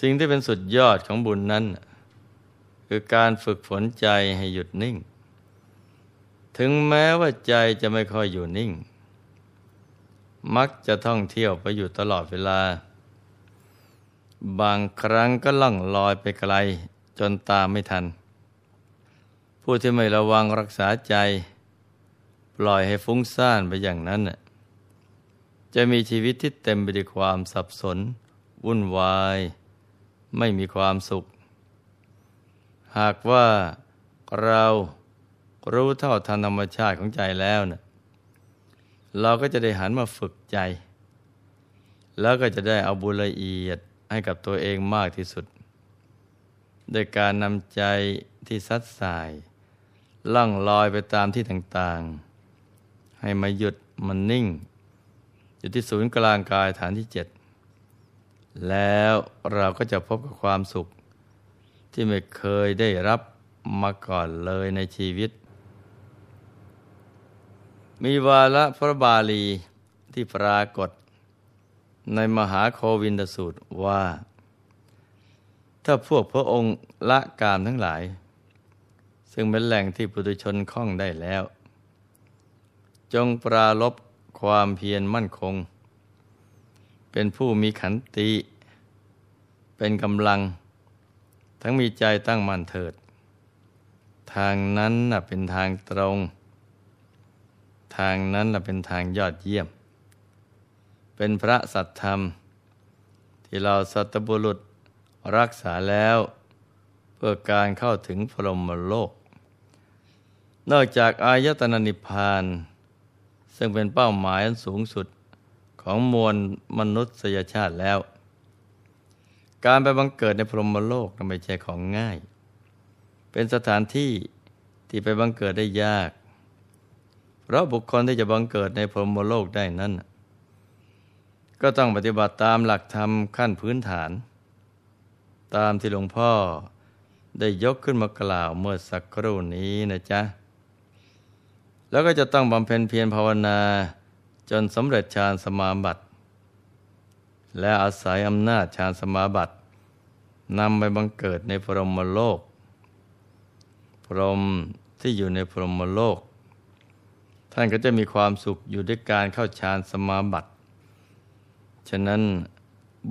สิ่งที่เป็นสุดยอดของบุญนั้น คือการฝึกฝนใจให้หยุดนิ่ง ถึงแม้ว่าใจจะไม่ค่อยอยู่นิ่ง มักจะท่องเที่ยวไปอยู่ตลอดเวลา บางครั้งก็ล่องลอยไปไกลจนตามไม่ทัน ผู้ที่ไม่ระวังรักษาใจ ปล่อยให้ฟุ้งซ่านไปอย่างนั้นจะมีชีวิตที่เต็มไปด้วยความสับสน วุ่นวาย ไม่มีความสุข หากว่าเรารู้เท่าทันธรรมชาติของใจแล้วเนะเราก็จะได้หันมาฝึกใจ แล้วก็จะได้เอาบุญละเอียดให้กับตัวเองมากที่สุดโดยการนำใจที่ซัดสายล่องลอยไปตามที่ต่างๆ ให้มาหยุดมันนิ่ง อยู่ที่ศูนย์กลางกายฐานที่เจ็ด แล้วเราก็จะพบกับความสุข ที่ไม่เคยได้รับมาก่อนเลยในชีวิต มีวาระพระบาลีที่ปรากฏ ในมหาโควินทสูตรว่า ถ้าพวกพระองค์ละกามทั้งหลาย ซึ่งเป็นแหล่งที่ปุถุชนคล่องได้แล้ว จงปราลบความเพียรมั่นคง เป็นผู้มีขันติ เป็นกำลัง ทั้งมีใจตั้งมั่นเถิด ทางนั้นน่ะเป็นทางตรง ทางนั้นล่ะเป็นทางยอดเยี่ยม เป็นพระสัตธรรม ที่เราสัตบุรุษรักษาแล้ว เพื่อการเข้าถึงพรหมโลก นอกจากอายตนะนิพพาน ซึ่งเป็นเป้าหมายอันสูงสุด ของมวลมนุษยชาติแล้ว การไปบังเกิดในพรหมโลกนั้นไม่ใช่ของง่าย เป็นสถานที่ที่ไปบังเกิดได้ยาก เพราะบุคคลที่จะบังเกิดในพรหมโลกได้นั้น ก็ต้องปฏิบัติตามหลักธรรมขั้นพื้นฐาน ตามที่หลวงพ่อได้ยกขึ้นมากล่าวเมื่อสักครู่นี้นะจ๊ะ แล้วก็จะต้องบำเพ็ญเพียรภาวนา จนสำเร็จฌานสมาบัติ และอาศัยอำนาจฌานสมาบัตินำไปบังเกิดในพรหมโลก พรหมที่อยู่ในพรหมโลก ท่านก็จะมีความสุขอยู่ด้วยการเข้าฌานสมาบัติ ฉะนั้น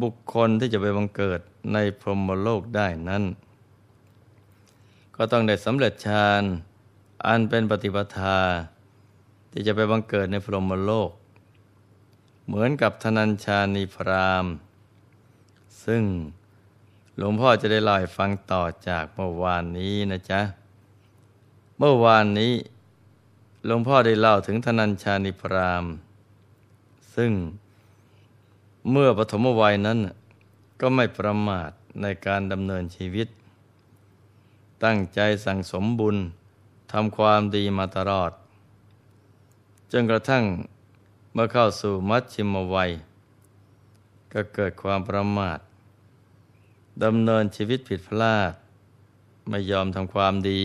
บุคคลที่จะไปบังเกิดในพรหมโลกได้นั้น ก็ต้องได้สำเร็จฌานอันเป็นปฏิปทา ที่จะไปบังเกิดในพรหมโลก เหมือนกับธนัญชานีพรามซึ่งหลวงพ่อจะได้เล่าให้ฟังต่อจากเมื่อวานนี้นะจ๊ะ เมื่อวานนี้หลวงพ่อได้เล่าถึงธนัญชานิพรามซึ่งเมื่อปฐมวัยนั้น ก็ไม่ประมาทในการดำเนินชีวิต ตั้งใจสั่งสมบุญทำความดีมาตลอด จนกระทั่ง เมื่อเข้าสู่มัชชิมวัย ก็เกิดความประมาทดำเนินชีวิตผิดพลาด ไม่ยอมทำความดี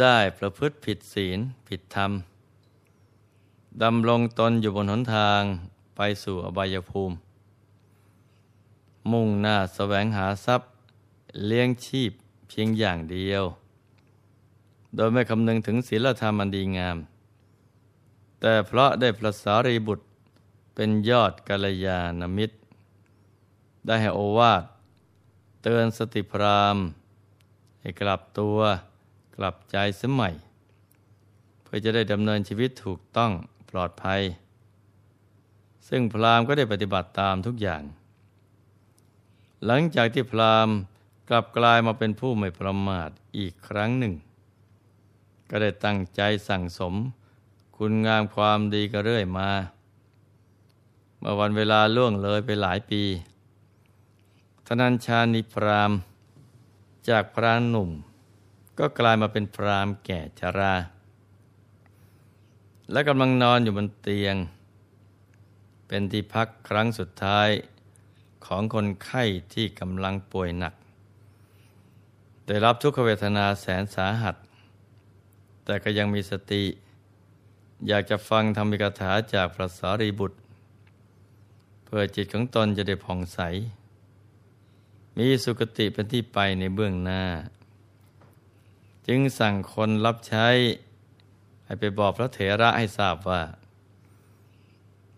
ได้ประพฤติผิดศีลผิดธรรมดำรงตนอยู่บนหนทางไปสู่อบายภูมิ มุ่งหน้าแสวงหาทรัพย์ เลี้ยงชีพเพียงอย่างเดียว โดยไม่คำนึงถึงศีลธรรมอันดีงาม แต่เพราะได้พระสารีบุตรเป็นยอดกัลยาณมิตร ได้ให้โอวาทเตือนสติพรามให้กลับตัวกลับใจสมัย เพื่อจะได้ดำเนินชีวิตถูกต้องปลอดภัย ซึ่งพราหมณ์ก็ได้ปฏิบัติตามทุกอย่าง หลังจากที่พราหมณ์กลับกลายมาเป็นผู้ไม่ประมาทอีกครั้งหนึ่ง ก็ได้ตั้งใจสั่งสม คุณงามความดีก็เรื่อยมา เมื่อวันเวลาล่วงเลยไปหลายปีทนัญชานิพรามจากพระหนุ่ม ก็กลายมาเป็นพรามแก่ชรา และกำลังนอนอยู่บนเตียง เป็นที่พักครั้งสุดท้ายของคนไข้ที่กำลังป่วยหนัก ได้รับทุกขเวทนาแสนสาหัส แต่ก็ยังมีสติ อยากจะฟังธรรมิกถาจากพระสารีบุตร เพื่อจิตของตนจะได้ผ่องใส มีสุคติเป็นที่ไปในเบื้องหน้า จึงสั่งคนรับใช้ ให้ไปบอกพระเถระให้ทราบว่า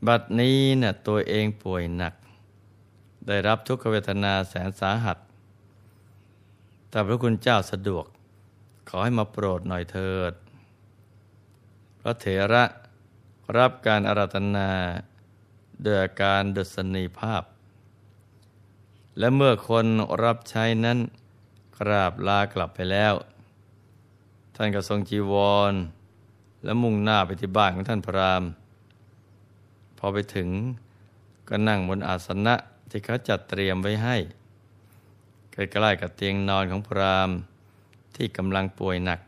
บัดนี้นะ่ะตัวเองป่วยหนัก ได้รับทุกขเวทนาแสนสาหัส แต่พระคุณเจ้าสะดวก ขอให้มาโปรดหน่อยเถิด พระเถระรับการอาราธนาโดยการดุษณีภาพ และเมื่อคนรับใช้นั้นกราบลากลับไปแล้ว ท่านก็ทรงจีวร และมุ่งหน้าไปที่บ้านของท่านพราหมณ์ พอไปถึงก็นั่งบนอาสนะที่เขาจัดเตรียมไว้ให้ ใกล้ๆกับเตียงนอนของพราหมณ์ที่กำลังป่วยหนัก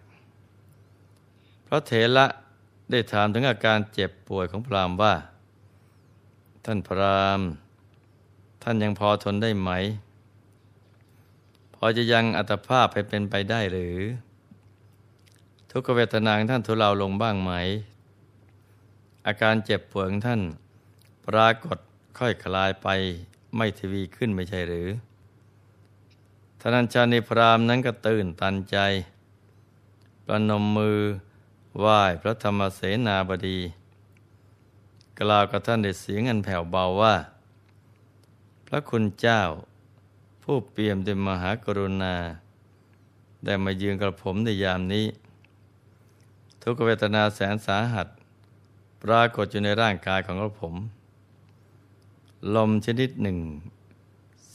เพราะเถระ ได้ถามถึงอาการเจ็บป่วยของพราหมณ์ว่า ท่านพราหมณ์ ท่านยังพอทนได้ไหม พอจะยังอัตภาพให้เป็นไปได้หรือ ทุกเวทนาของท่านทุเลาลงบ้างไหม อาการเจ็บป่วยของท่าน ปรากฏค่อยคลายไปไม่ทวีขึ้นไม่ใช่หรือท่านัญชานิพรามนั้นก็ตื่นตันใจ ประนมมือ ไหว้พระธรรมเสนาบดี กล่าวกับท่านด้วยเสียงอันแผ่วเบาว่า พระคุณเจ้า ผู้เปี่ยมด้วยมหากรุณา ได้มายืนกับผมในยามนี้ ทุกเวทนาแสนสาหัส ปรากฏอยู่ในร่างกายของกระผม ลมชนิดหนึ่ง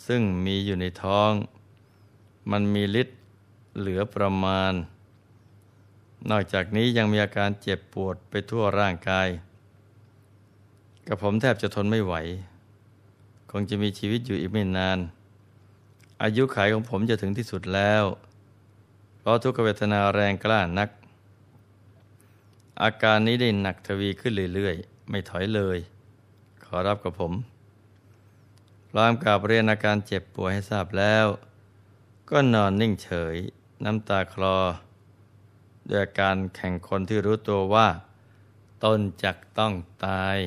ซึ่งมีอยู่ในท้อง มันมีฤทธิ์เหลือประมาณ นอกจากนี้ยังมีอาการเจ็บปวดไปทั่วร่างกาย กับผมแทบจะทนไม่ไหว คงจะมีชีวิตอยู่อีกไม่นาน อายุขัยของผมจะถึงที่สุดแล้ว เพราะทุกขเวทนาแรงกล้านัก อาการนี้ได้หนักทวีขึ้นเรื่อยๆ ไม่ถอยเลย ขอรับกับผมพร้อมกับเรียนอาการเจ็บป่วยให้ทราบแล้ว ก็นอนนิ่งเฉย น้ำตาคลอ ด้วยการแข่งคนที่รู้ตัวว่าตนจักต้องตาย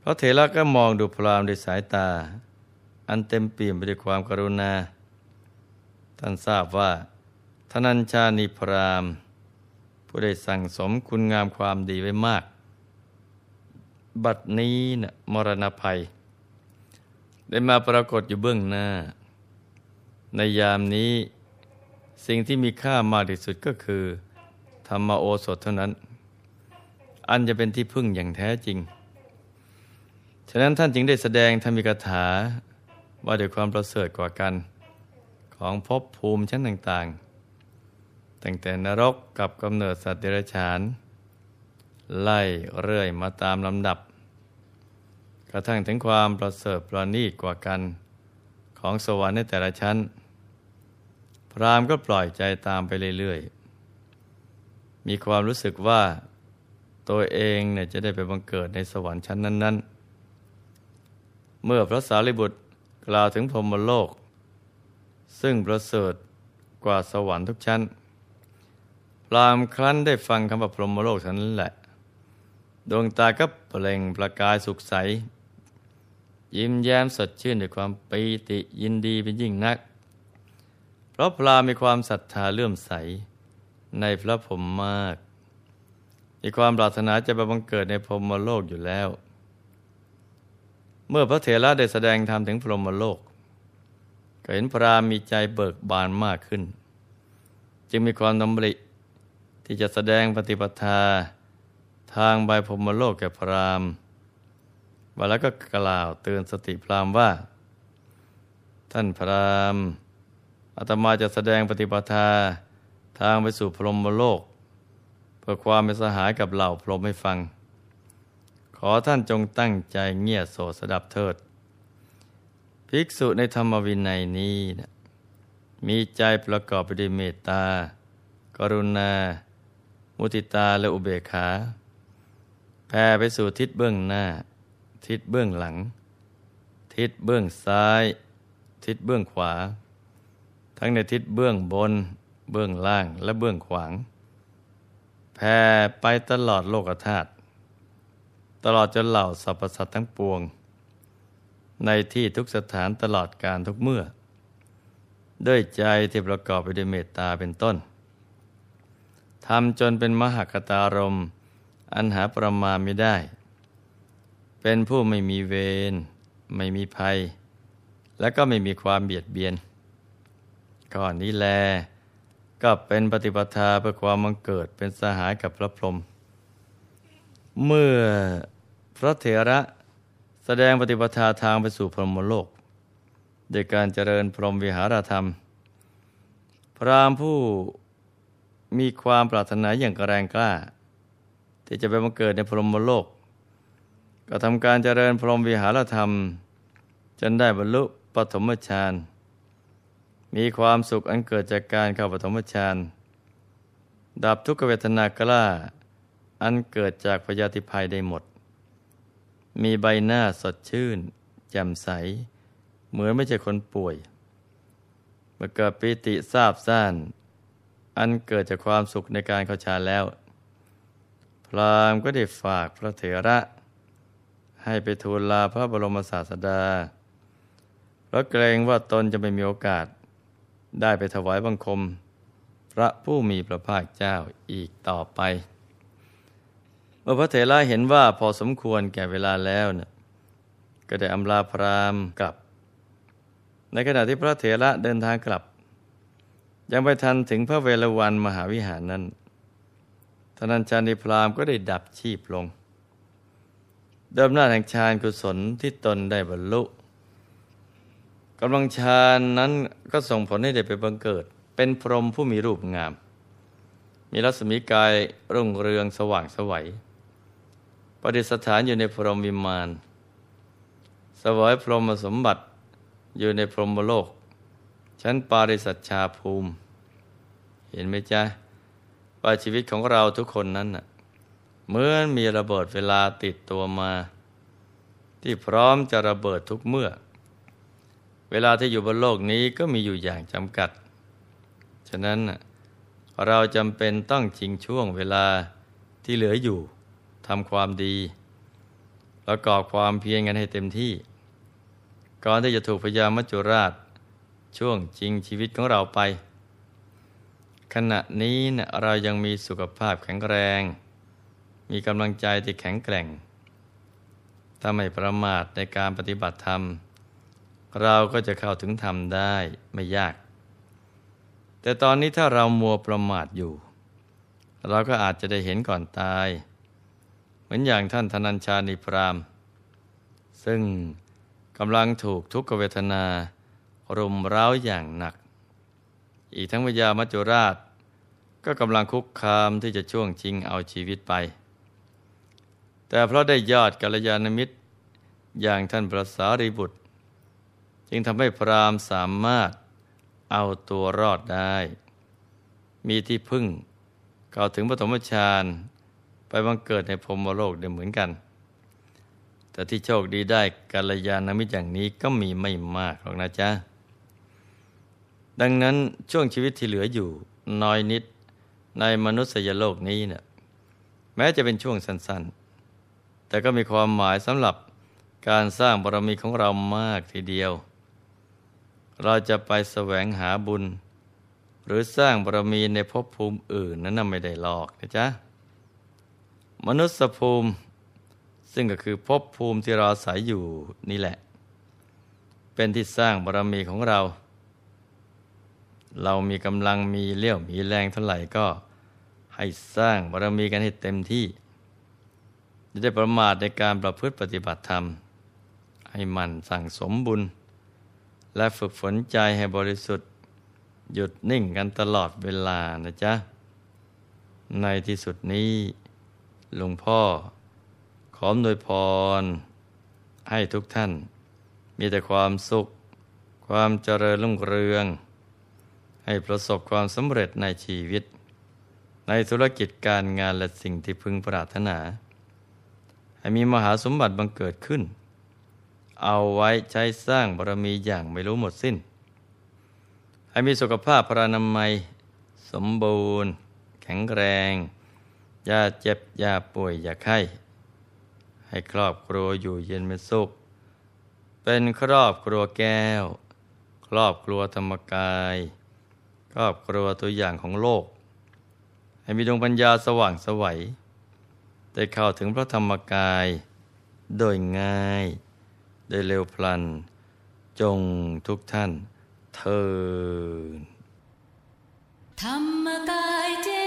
พระเถระก็มองดูพรามด้วยสายตา อันเต็มเปี่ยมไปด้วยความกรุณา ท่านทราบว่าทนัญชานิพรามผู้ได้สั่งสมคุณงามความดีไว้มาก บัดนี้นะมรณภัย ได้มาปรากฏอยู่เบื้องหน้า ในยามนี้ สิ่งที่มีค่ามากที่สุดก็คือ ธรรมโอสถเท่านั้น อันจะเป็นที่พึ่งอย่างแท้จริง ฉะนั้นท่านจึงได้แสดงธรรมิกถาว่าด้วยความประเสริฐกว่ากัน ของภพภูมิชั้นต่างๆ ตั้งแต่นรกกับกำเนิดสัตว์เดรัจฉาน ไล่เรื่อยมาตามลำดับ กระทั่งถึงความประเสริฐประณีตกว่ากัน ของสวรรค์ในแต่ละชั้น พรามก็ปล่อยใจตามไปเรื่อยๆ มีความรู้สึกว่าตัวเองเนี่ยจะได้ไปบังเกิดในสวรรค์ชั้นนั้น ๆ เมื่อพระสารีบุตรกล่าวถึงพรมโลก ซึ่งประเสริฐกว่าสวรรค์ทุกชั้น พรามครั้นได้ฟังคำว่าพรหมโลกนั้นแหละ ดวงตาก็เปล่งประกายสุขใส ยิ้มแย้มสดชื่นด้วยความปีติยินดีเป็นยิ่งนัก เพราะพรามีความศรัทธาเลื่อมใสในพระพรหมมาก มีความปรารถนาจะไปบังเกิดในพรหมโลกอยู่แล้ว เมื่อพระเถระได้แสดงธรรมถึงพรหมโลก ก็เห็นพรามมีใจเบิกบานมากขึ้น จึงมีความดำริที่จะแสดงปฏิปทาทางใบพรหมโลกแก่พรามว่าแล้วก็กล่าวเตือนสติพรามว่า ท่านพราม อาตมาจะแสดงปฏิปทาทางไปสู่พรหมโลก เพื่อความเป็นสหายกับเหล่าพรหมให้ฟัง ขอท่านจงตั้งใจเงียบโสสดับเถิด ภิกษุในธรรมวินัยนี้นะมีใจประกอบไปด้วยเมตตา กรุณา มุติตาและอุเบกขาแผ่ไปสู่ทิศเบื้องหน้า ทิศเบื้องหลัง ทิศเบื้องซ้าย ทิศเบื้องขวา ทั้งในทิศเบื้องบน เบื้องล่างและเบื้องขวาง แผ่ไปตลอดโลกธาตุตลอดจนเหล่าสรรพสัตว์ทั้งปวง ในที่ทุกสถานตลอดการทุกเมื่อ ด้วยใจที่ประกอบไปด้วยเมตตาเป็นต้นทำจนเป็นมหคตารม อันหาประมาณไม่ได้ เป็นผู้ไม่มีเวร ไม่มีภัย และก็ไม่มีความเบียดเบียน ก่อนนี้แล ก็เป็นปฏิปทาเพื่อความมังเกิดเป็นสหายกับพระพรหมเมื่อพระเถระแสดงปฏิปทาทางไปสู่พรหมโลกโดยการเจริญพรหมวิหารธรรม พรามผู้มีความปรารถนาอย่างแรงกล้า ที่จะไปมาเกิดในพรหมโลก ก็ทำการเจริญพรหมวิหารธรรม จนได้บรรลุปฐมฌาน มีความสุขอันเกิดจากการเข้าปฐมฌานดับทุกขเวทนากล้า อันเกิดจากพยาธิภัยได้หมด มีใบหน้าสดชื่น แจ่มใส เหมือนไม่ใช่คนป่วยเมื่อเกิดปิติทราบซ่าน อันเกิดจากความสุขในการเข้าฌานแล้ว พรามก็ได้ฝากพระเถระ ให้ไปทูลลาพระบรมศาสดาเพราะเกรงว่าตนจะไม่มีโอกาส ได้ไปถวายบังคม พระผู้มีพระภาคเจ้าอีกต่อไป เมื่อพระเถระเห็นว่าพอสมควรแก่เวลาแล้วเนี่ยก็ได้อำลาพรามกลับ ในขณะที่พระเถระเดินทางกลับ ยังไปทันถึงพระเวฬวันมหาวิหารนั้นทนัญชานิพรามก็ได้ดับชีพลงเดิมหน้าแห่งฌานกุศลที่ตนได้บรรลุ กำลังฌานนั้นก็ส่งผลให้ได้ไปบังเกิด เป็นพรหมผู้มีรูปงาม มีรัศมีกายรุ่งเรืองสว่างสวัยประดิษฐานอยู่ในพรหมวิมานสวยพรหมสมบัติอยู่ในพรหมโลก ชั้นปาริสัชชาภูมิ เห็นไหมจ๊ะว่าชีวิตของเราทุกคนนั้นน่ะเหมือนมีระเบิดเวลาติดตัวมา ที่พร้อมจะระเบิดทุกเมื่อ เวลาที่อยู่บนโลกนี้ก็มีอยู่อย่างจำกัด ฉะนั้นเราจำเป็นต้องชิงช่วงเวลาที่เหลืออยู่ทำความดีประกอบความเพียรกันให้เต็มที่ ก่อนที่จะถูกพยามัจจุราชช่วงจริงชีวิตของเราไป ขณะนี้นะเรายังมีสุขภาพแข็งแรง มีกำลังใจที่แข็งแกร่ง ถ้าไม่ประมาทในการปฏิบัติธรรม เราก็จะเข้าถึงธรรมได้ไม่ยาก แต่ตอนนี้ถ้าเรามัวประมาทอยู่ เราก็อาจจะได้เห็นก่อนตาย เหมือนอย่างท่านธนัญชานิพราม ซึ่งกำลังถูกทุกขเวทนารุมเร้าอย่างหนัก อีกทั้งวิญามัจจุราช ก็กำลังคุกคามที่จะช่วงชิงเอาชีวิตไป แต่เพราะได้ยอดกัลยาณมิตร อย่างท่านพระสารีบุตร จึงทำให้พรามสามารถเอาตัวรอดได้ มีที่พึ่งเก่าถึงปฐมฌานไปบังเกิดในพรมโลกได้เหมือนกัน แต่ที่โชคดีได้กัลยาณมิตรอย่างนี้ก็มีไม่มากหรอกนะจ๊ะ ดังนั้นช่วงชีวิตที่เหลืออยู่น้อยนิดในมนุษยโลกนี้เนะี่ยแม้จะเป็นช่วงสั้นๆ แต่ก็มีความหมายสำหรับการสร้างบารมีของเรามากทีเดียว เราจะไปแสวงหาบุญ หรือสร้างบารมีในภพภูมิอื่นนั้นไม่ได้หลอกนะจ๊ะ มนุษยภูมิ ซึ่งก็คือภพภูมิที่เราอาศัยอยู่นี่แหละ เป็นที่สร้างบารมีของเรา เรามีกำลังมีเลี้ยวมีแรงเท่าไหร่ก็ให้สร้างบารมีกันให้เต็มที่จะได้ประมาทในการประพฤติปฏิบัติธรรม ให้มันสั่งสมบุญ และฝึกฝนใจให้บริสุทธิ์ หยุดนิ่งกันตลอดเวลานะจ๊ะ ในที่สุดนี้หลวงพ่อ ขอมโดยพร ให้ทุกท่าน มีแต่ความสุข ความเจริญรุ่งเรือง ให้ประสบความสำเร็จในชีวิต ในธุรกิจการงานและสิ่งที่พึงปรารถนา ให้มีมหาสมบัติบังเกิดขึ้น เอาไว้ใช้สร้างบารมีอย่างไม่รู้หมดสิน้น ให้มีสุขภาพพรานามัย สมบูรณ์ แข็งแรงยาเจ็บยาป่วยยาไข้ ให้ครอบครัวอยู่เย็นเป็นสุข เป็นครอบครัวแก้ว ครอบครัวธรรมกาย ครอบครัวตัวอย่างของโลก ให้มีดวงปัญญาสว่างสวัยได้เข้าถึงพระธรรมกาย โดยง่าย ได้เร็วพลัน จงทุกท่านเทินธรรมกายเจ